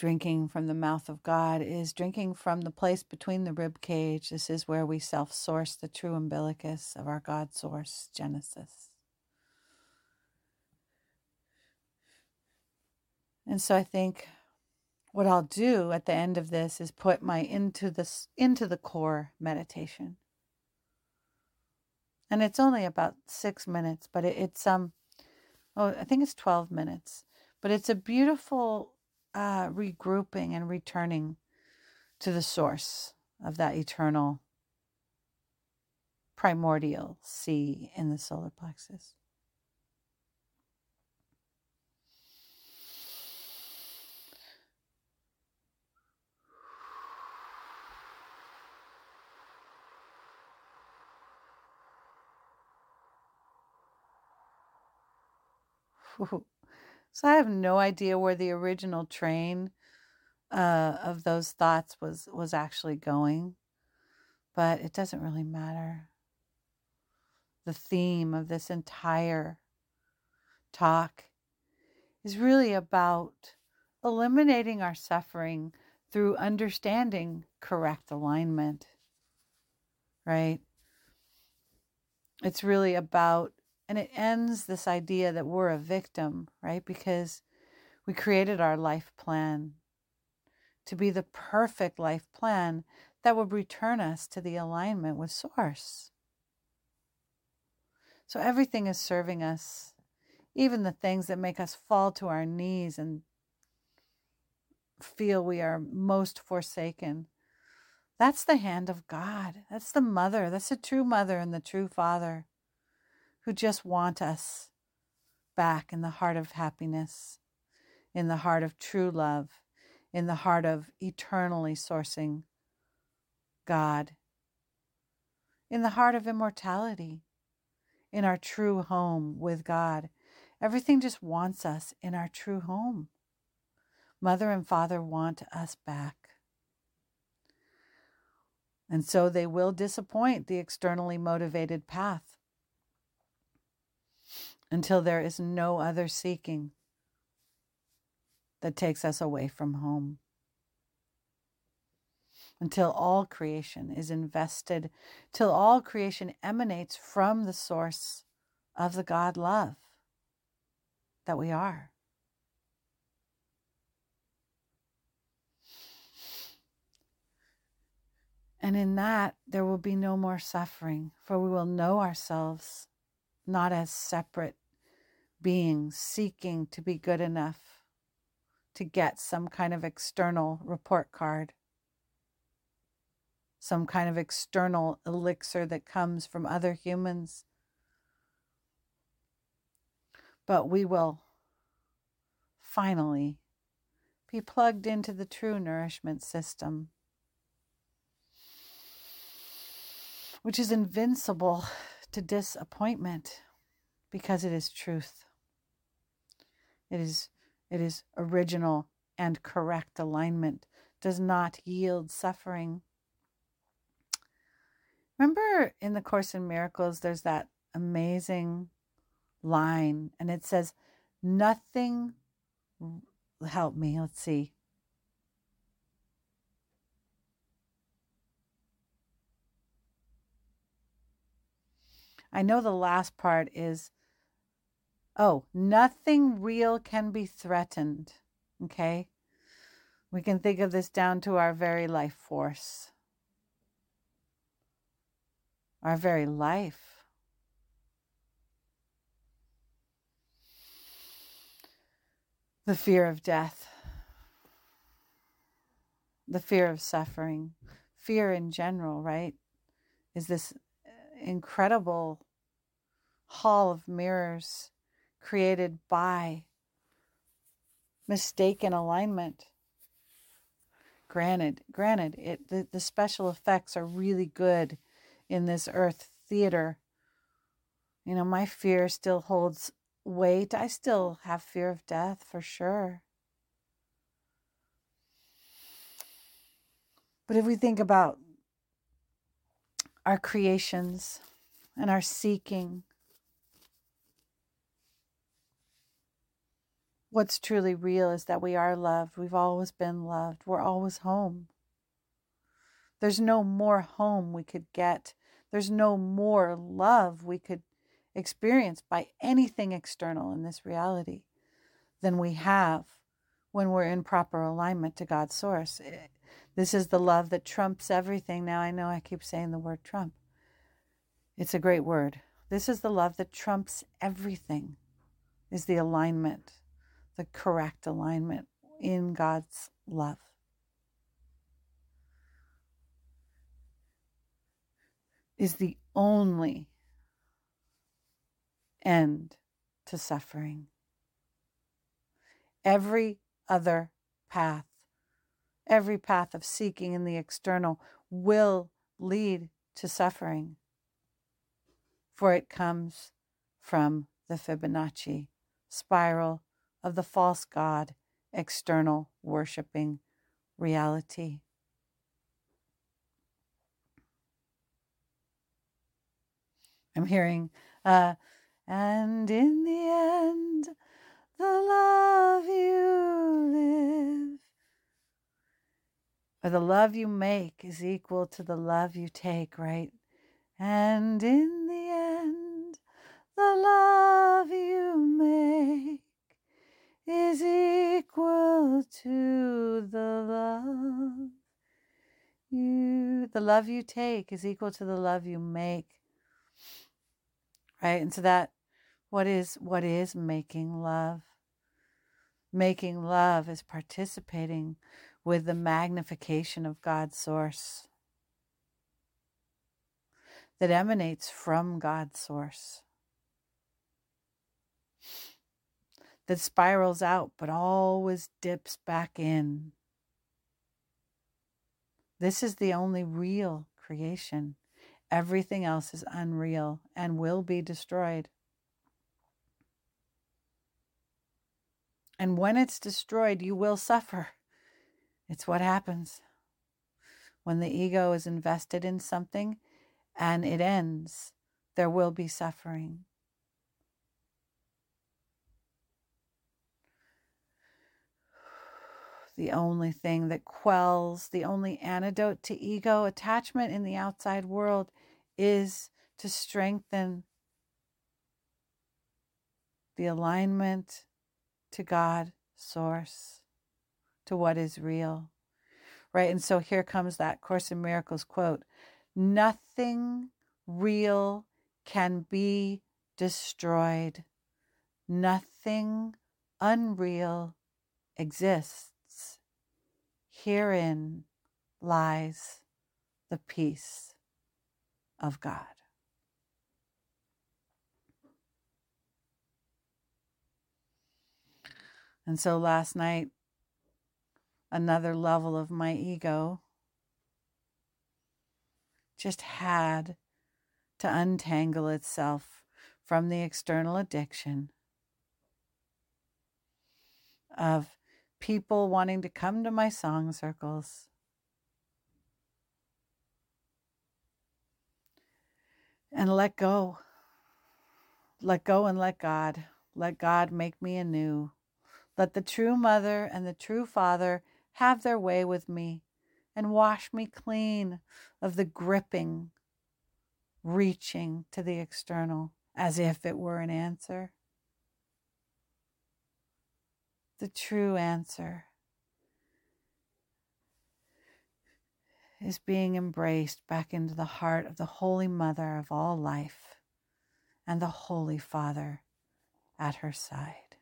Drinking from the mouth of God is drinking from the place between the rib cage. This is where we self source the true umbilicus of our God source, Genesis. And so I think what I'll do at the end of this is put my into the into the core meditation. And it's only about six minutes, but it, it's um oh I think it's twelve minutes. But it's a beautiful uh, regrouping and returning to the source of that eternal primordial sea in the solar plexus. So I have no idea where the original train uh, of those thoughts was was actually going, but it doesn't really matter. The theme of this entire talk is really about eliminating our suffering through understanding correct alignment, right? It's really about and it ends this idea that we're a victim, right? Because we created our life plan to be the perfect life plan that would return us to the alignment with Source. So everything is serving us, even the things that make us fall to our knees and feel we are most forsaken. That's the hand of God. That's the mother. That's the true mother and the true father who just want us back in the heart of happiness, in the heart of true love, in the heart of eternally sourcing God, in the heart of immortality, in our true home with God. Everything just wants us in our true home. Mother and father want us back. And so they will disappoint the externally motivated path until there is no other seeking that takes us away from home. Until all creation is invested, till all creation emanates from the source of the God love that we are. And in that, there will be no more suffering, for we will know ourselves not as separate beings seeking to be good enough to get some kind of external report card, some kind of external elixir that comes from other humans. But we will finally be plugged into the true nourishment system, which is invincible to disappointment because it is truth. It is, it is original and correct alignment, does not yield suffering. Remember in the Course in Miracles, there's that amazing line, and it says, Nothing, help me, let's see. I know the last part is Oh, nothing real can be threatened. Okay? We can think of this down to our very life force, our very life. The fear of death, the fear of suffering, fear in general, right? Is this uh, incredible hall of mirrors created by mistaken alignment. Granted, granted, it the, the special effects are really good in this earth theater. You know, my fear still holds weight. I still have fear of death for sure. But if we think about our creations and our seeking, what's truly real is that we are loved. We've always been loved. We're always home. There's no more home we could get. There's no more love we could experience by anything external in this reality than we have when we're in proper alignment to God's source. Eh, this is the love that trumps everything. Now, I know I keep saying the word trump, it's a great word. This is the love that trumps everything, is the alignment, the correct alignment in God's love. Is the only end to suffering. Every other path, every path of seeking in the external will lead to suffering, for it comes from the Fibonacci spiral of the false God, external worshiping reality. I'm hearing uh, and in the end, the love you live, or the love you make is equal to the love you take, right? And in the end, the love you make is equal to the love you the love you take is equal to the love you make right and so that what is what is making love? Making love is participating with the magnification of God's source that emanates from God's source. That spirals out but always dips back in. This is the only real creation. Everything else is unreal and will be destroyed. And when it's destroyed, you will suffer. It's what happens when the ego is invested in something and it ends, there will be suffering. The only thing that quells, the only antidote to ego attachment in the outside world is to strengthen the alignment to God, source, to what is real. Right? And so here comes that Course in Miracles quote Nothing real can be destroyed, nothing unreal exists. Herein lies the peace of God. And so last night, another level of my ego just had to untangle itself from the external addiction of people wanting to come to my song circles. And let go. Let go and let God. Let God make me anew. Let the true mother and the true father have their way with me and wash me clean of the gripping, reaching to the external as if it were an answer. The true answer is being embraced back into the heart of the Holy Mother of all life and the Holy Father at her side.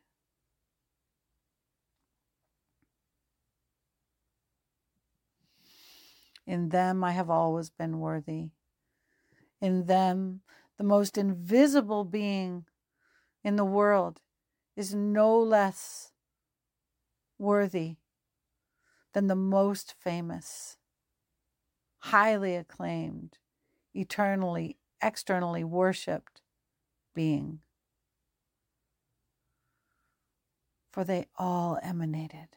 In them I have always been worthy. In them, the most invisible being in the world is no less worthy than the most famous, highly acclaimed, eternally, externally worshiped being. For they all emanated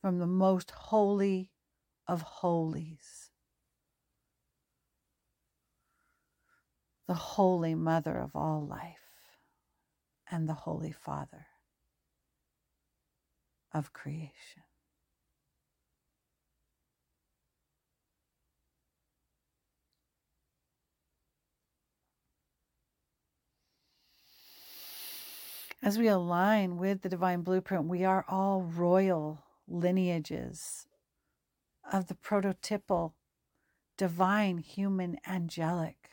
from the most holy of holies, the Holy Mother of all life, and the Holy Father. Of creation. As we align with the divine blueprint, we are all royal lineages of the prototypal divine human angelic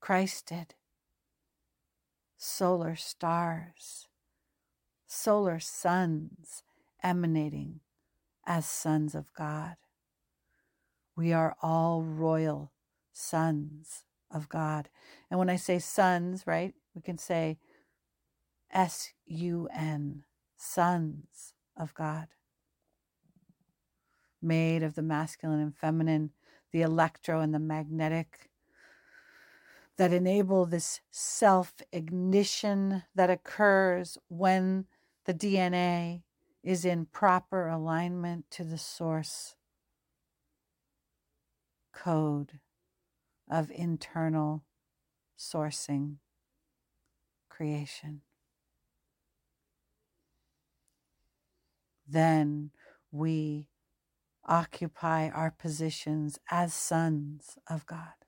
Christed solar stars, solar suns emanating as sons of God. We are all royal sons of God. And when I say sons, right, we can say S U N, sons of God. Made of the masculine and feminine, the electro and the magnetic, that enable this self ignition that occurs when the DNA is in proper alignment to the source code of internal sourcing creation. then we occupy our positions as sons of God.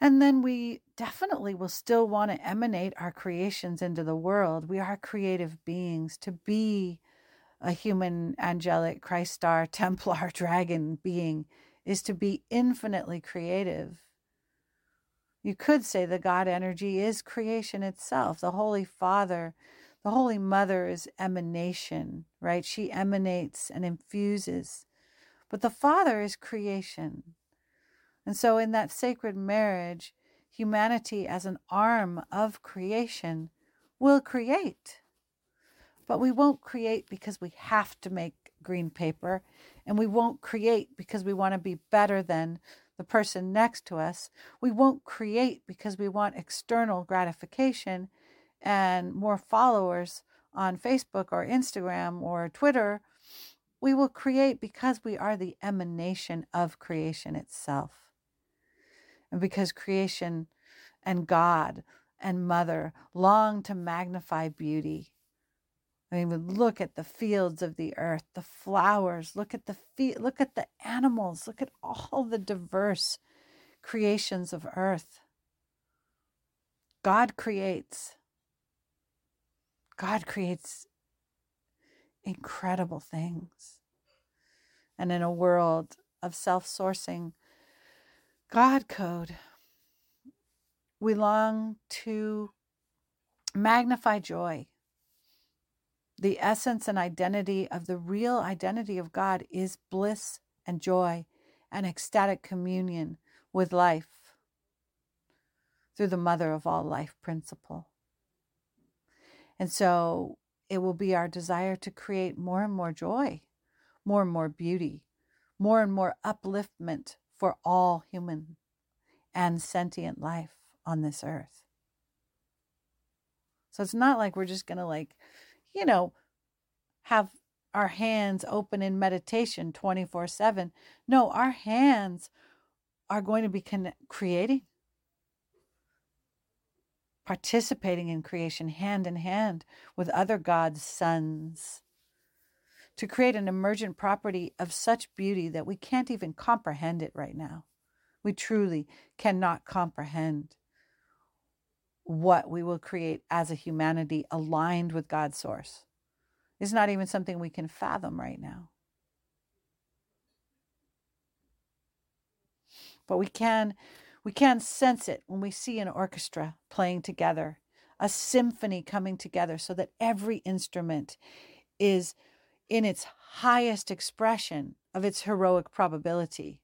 And then we definitely will still want to emanate our creations into the world. We are creative beings. To be a human, angelic, Christ star, Templar, dragon being is to be infinitely creative. You could say the God energy is creation itself. The Holy Father the Holy Mother is emanation, right? She emanates and infuses. But the Father is creation. And so, in that sacred marriage, humanity as an arm of creation will create. But we won't create because we have to make green paper, and we won't create because we want to be better than the person next to us. We won't create because we want external gratification and more followers on Facebook or Instagram or Twitter, we will create because we are the emanation of creation itself. And because creation and God and Mother long to magnify beauty. I mean, look at the fields of the earth, the flowers, look at the feet, look at the animals, look at all the diverse creations of earth. God creates. God creates incredible things. And in a world of self sourcing God code, we long to magnify joy. The essence and identity of the real identity of God is bliss and joy and ecstatic communion with life through the mother of all life principle. And so it will be our desire to create more and more joy, more and more beauty, more and more upliftment for all human and sentient life on this earth. So it's not like we're just going to, like, you know, have our hands open in meditation 24 7. No, our hands are going to be con- creating participating in creation hand in hand with other God's sons to create an emergent property of such beauty that we can't even comprehend it right now. We truly cannot comprehend what we will create as a humanity aligned with God's source. It's not even something we can fathom right now. But we can we can sense it when we see an orchestra playing together, a symphony coming together, so that every instrument is in its highest expression of its heroic probability.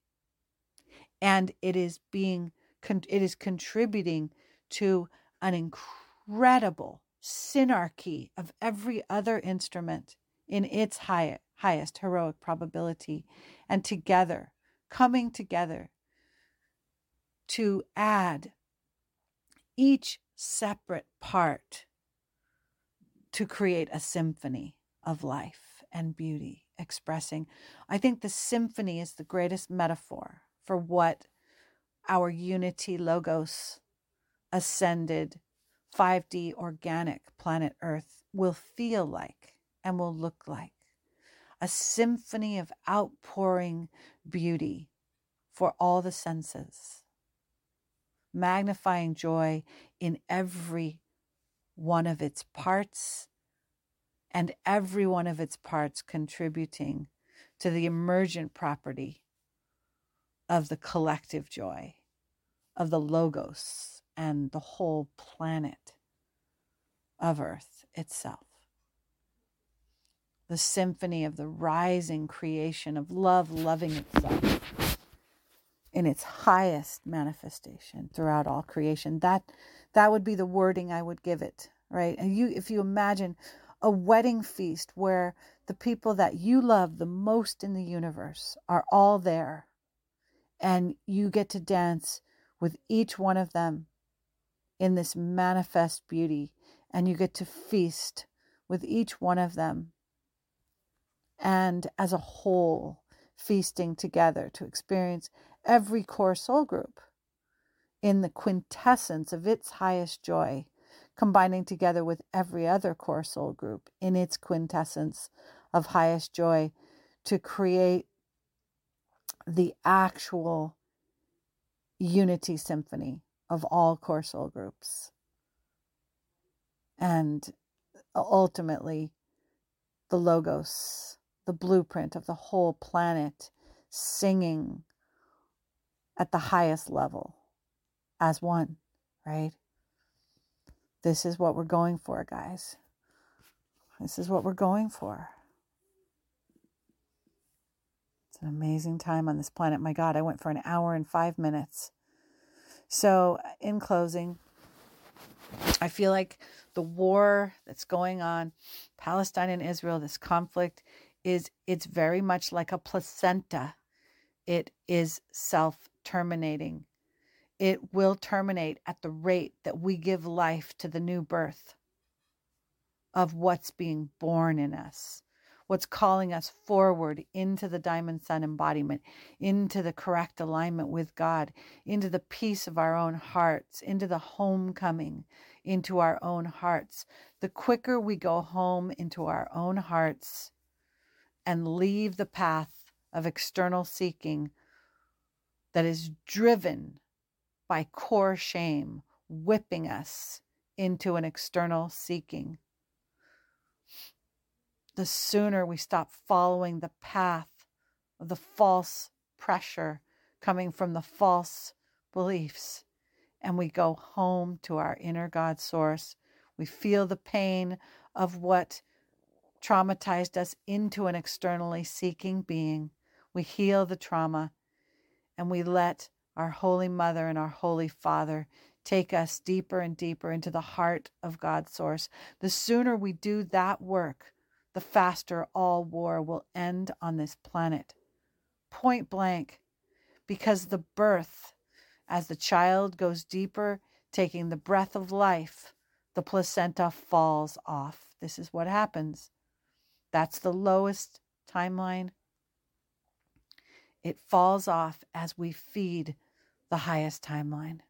And it is being, it is contributing to an incredible synarchy of every other instrument in its high, highest heroic probability. And together, coming together to add each separate part to create a symphony of life and beauty expressing. I think the symphony is the greatest metaphor for what our unity logos ascended 5D organic planet Earth will feel like and will look like a symphony of outpouring beauty for all the senses, magnifying joy in every one of its parts and every one of its parts contributing to the emergent property of the collective joy of the Logos and the whole planet of Earth itself. The symphony of the rising creation of love loving itself in its highest manifestation throughout all creation. That that would be the wording I would give it, right? And you if you imagine a wedding feast where the people that you love the most in the universe are all there. And you get to dance with each one of them in this manifest beauty. And you get to feast with each one of them. And as a whole feasting together to experience every core soul group in the quintessence of its highest joy combining together with every other core soul group in its quintessence of highest joy to create the actual unity symphony of all core soul groups. And ultimately, the logos, the blueprint of the whole planet singing at the highest level as one, right? This is what we're going for, guys. This is what we're going for. It's an amazing time on this planet. My God, I went for an hour and five minutes. So, in closing, I feel like the war that's going on, Palestine and Israel, this conflict is it's very much like a placenta. It is self-terminating it will terminate at the rate that we give life to the new birth of what's being born in us, what's calling us forward into the diamond sun embodiment, into the correct alignment with God, into the peace of our own hearts, into the homecoming into our own hearts. The quicker we go home into our own hearts and leave the path of external seeking that is driven by core shame whipping us into an external seeking. The sooner we stop following the path of the false pressure coming from the false beliefs and we go home to our inner God source, we feel the pain of what traumatized us into an externally seeking being. We heal the trauma and we let our Holy Mother and our Holy Father take us deeper and deeper into the heart of God's source. The sooner we do that work, the faster all war will end on this planet. Point blank, because the birth, as the child goes deeper, taking the breath of life, the placenta falls off. This is what happens. That's the lowest timeline it falls off as we feed the highest timeline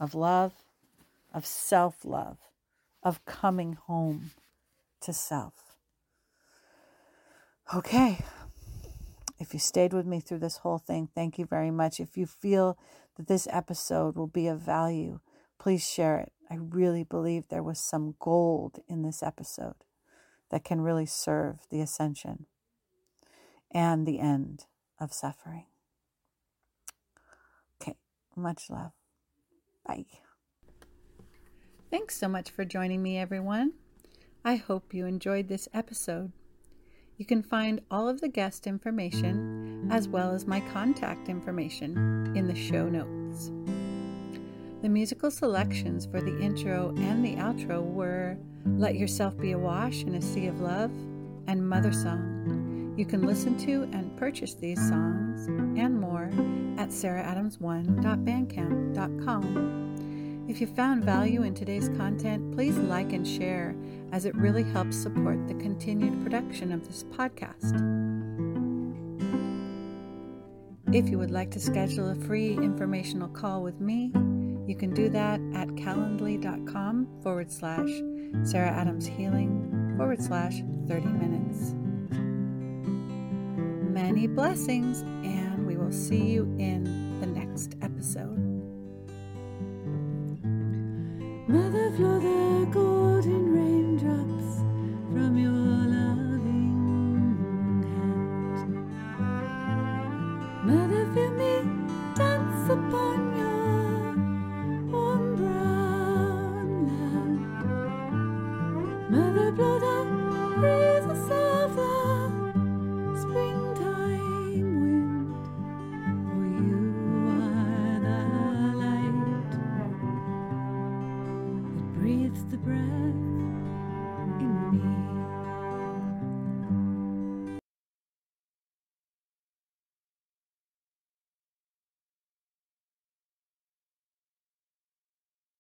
of love, of self love, of coming home to self. Okay. If you stayed with me through this whole thing, thank you very much. If you feel that this episode will be of value, please share it. I really believe there was some gold in this episode that can really serve the ascension and the end of suffering. Much love. Bye. Thanks so much for joining me, everyone. I hope you enjoyed this episode. You can find all of the guest information as well as my contact information in the show notes. The musical selections for the intro and the outro were Let Yourself Be Awash in a Sea of Love and Mother Song you can listen to and purchase these songs and more at sarahdams1.bandcamp.com. If you found value in today's content, please like and share as it really helps support the continued production of this podcast. If you would like to schedule a free informational call with me, You can do that at calendly.com forward slash Sarah Adams Healing forward slash 30 minutes many blessings, and we will see you in the next episode. Mother, flow the golden raindrops from your loving hand. Mother, feel me dance upon